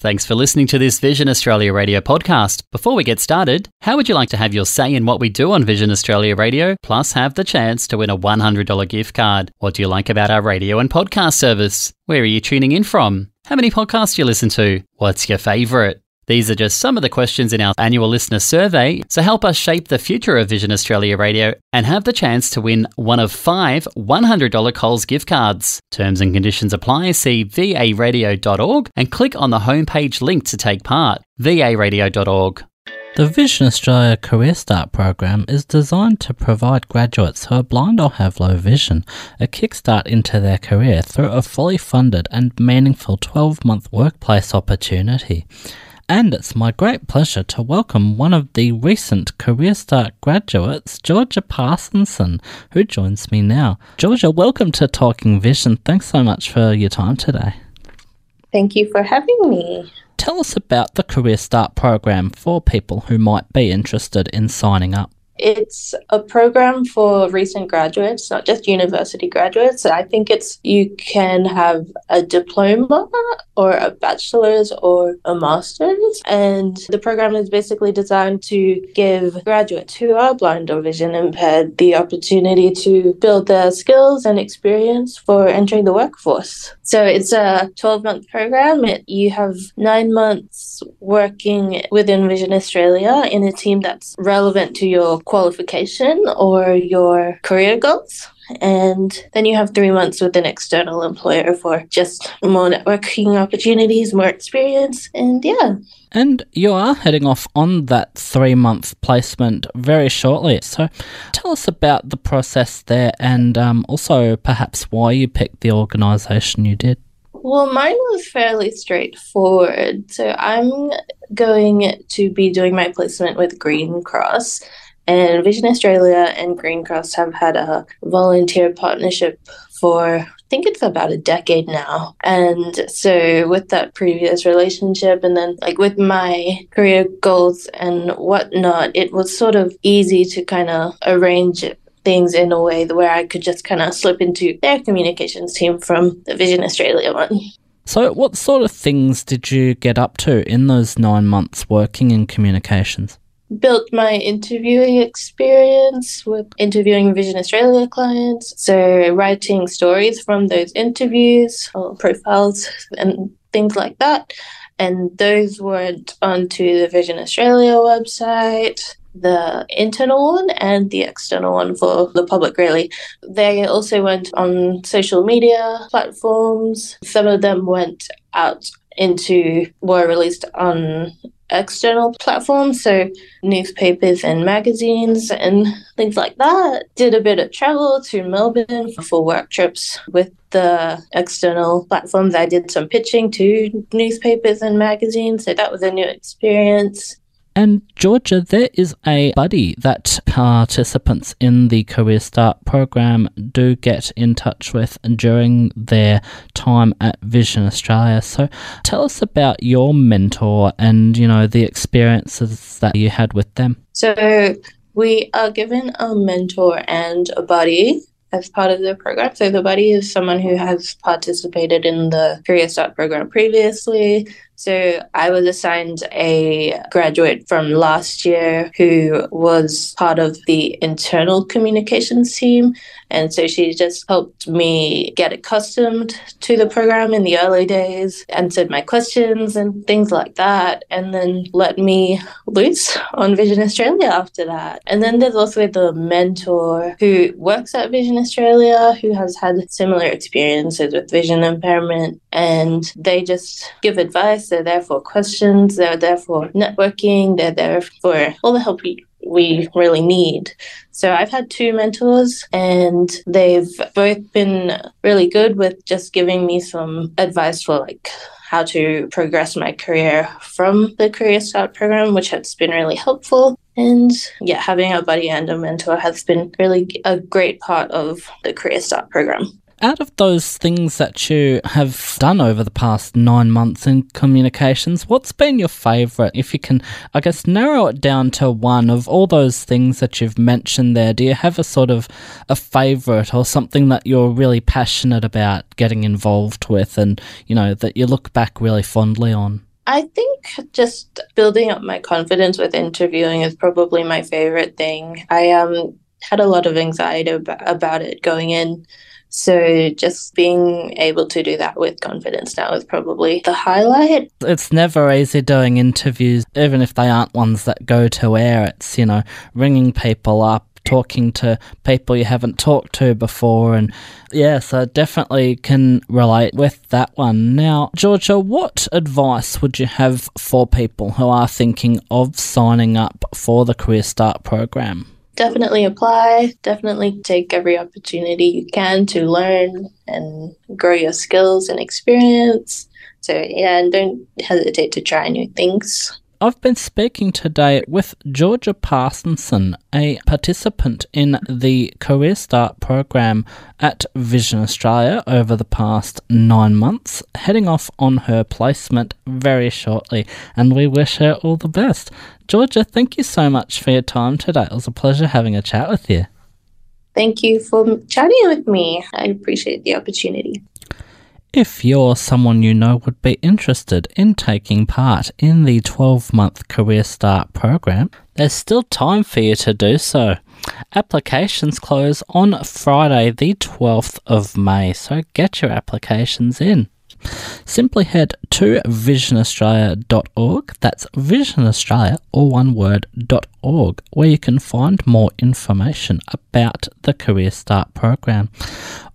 Thanks for listening to this Vision Australia Radio podcast. Before we get started, how would you like to have your say in what we do on Vision Australia Radio, plus have the chance to win a $100 gift card? What do you like about our radio and podcast service? Where are you tuning in from? How many podcasts do you listen to? What's your favourite? These are just some of the questions in our annual listener survey, so help us shape the future of Vision Australia Radio and have the chance to win one of five $100 Coles gift cards. Terms and conditions apply. See varadio.org and click on the homepage link to take part. varadio.org. The Vision Australia Career Start program is designed to provide graduates who are blind or have low vision a kickstart into their career through a fully funded and meaningful 12 month workplace opportunity and it's my great pleasure to welcome one of the recent Career Start graduates, Georgia Parsonson, who joins me now. Georgia, welcome to Talking Vision. Thanks so much for your time today. Thank you for having me. Tell us about the Career Start program for people who might be interested in signing up. It's a program for recent graduates, not just university graduates. I think it's you can have a diploma or a bachelor's or a master's. And the program is basically designed to give graduates who are blind or vision impaired the opportunity to build their skills and experience for entering the workforce. So it's a 12 month program. It, you have nine months working within Vision Australia in a team that's relevant to your qualification or your career goals. And then you have three months with an external employer for just more networking opportunities, more experience, and yeah. And you are heading off on that three month placement very shortly. So tell us about the process there and um, also perhaps why you picked the organisation you did. Well, mine was fairly straightforward. So I'm going to be doing my placement with Green Cross. And Vision Australia and Green Cross have had a volunteer partnership for I think it's about a decade now. And so with that previous relationship and then like with my career goals and whatnot, it was sort of easy to kind of arrange things in a way where I could just kind of slip into their communications team from the Vision Australia one. So, what sort of things did you get up to in those nine months working in communications? Built my interviewing experience with interviewing Vision Australia clients. So, writing stories from those interviews, or profiles, and things like that. And those went onto the Vision Australia website, the internal one and the external one for the public, really. They also went on social media platforms. Some of them went out into, were released on external platforms, so newspapers and magazines and things like that. Did a bit of travel to Melbourne for work trips with the external platforms. I did some pitching to newspapers and magazines, so that was a new experience. And Georgia, there is a buddy that participants in the Career Start program do get in touch with during their time at Vision Australia. So tell us about your mentor and, you know, the experiences that you had with them. So we are given a mentor and a buddy as part of the program. So the buddy is someone who has participated in the Career Start program previously. So I was assigned a graduate from last year who was part of the internal communications team. And so she just helped me get accustomed to the program in the early days, answered my questions and things like that, and then let me loose on Vision Australia after that. And then there's also the mentor who works at Vision Australia who has had similar experiences with vision impairment, and they just give advice they're there for questions. They're there for networking. They're there for all the help we, we really need. So I've had two mentors and they've both been really good with just giving me some advice for like how to progress my career from the Career Start program, which has been really helpful. And yeah, having a buddy and a mentor has been really a great part of the Career Start program. Out of those things that you have done over the past nine months in communications, what's been your favourite? If you can, I guess, narrow it down to one of all those things that you've mentioned there, do you have a sort of a favourite or something that you're really passionate about getting involved with and, you know, that you look back really fondly on? I think just building up my confidence with interviewing is probably my favorite thing. I um had a lot of anxiety about, about it going in. So just being able to do that with confidence now is probably the highlight. It's never easy doing interviews, even if they aren't ones that go to air. It's, you know, ringing people up, talking to people you haven't talked to before. And yeah, so definitely can relate with that one. Now, Georgia, what advice would you have for people who are thinking of signing up for the Career Start program? Definitely apply. Definitely take every opportunity you can to learn and grow your skills and experience. So, yeah, and don't hesitate to try new things. I've been speaking today with Georgia Parsonson, a participant in the Career Start program at Vision Australia over the past nine months, heading off on her placement very shortly, and we wish her all the best. Georgia, thank you so much for your time today. It was a pleasure having a chat with you. Thank you for chatting with me. I appreciate the opportunity. If you're someone you know would be interested in taking part in the 12 month Career Start program, there's still time for you to do so. Applications close on Friday, the 12th of May, so get your applications in. Simply head to visionaustralia.org, that's visionaustralia, or one word, .org, where you can find more information about the Career Start program.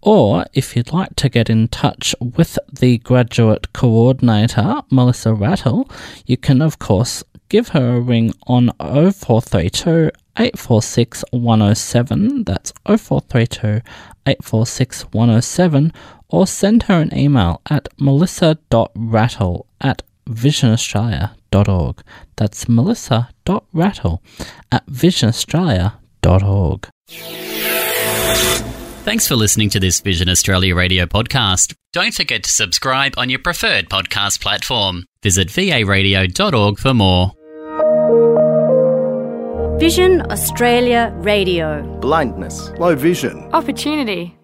Or if you'd like to get in touch with the graduate coordinator, Melissa Rattle, you can, of course, give her a ring on 0432 846 107. That's 0432 846 107 or send her an email at melissa.rattle at visionaustralia.org. That's melissa.rattle at visionaustralia.org. Thanks for listening to this Vision Australia radio podcast. Don't forget to subscribe on your preferred podcast platform. Visit varadio.org for more. Vision Australia Radio. Blindness. Low vision. Opportunity.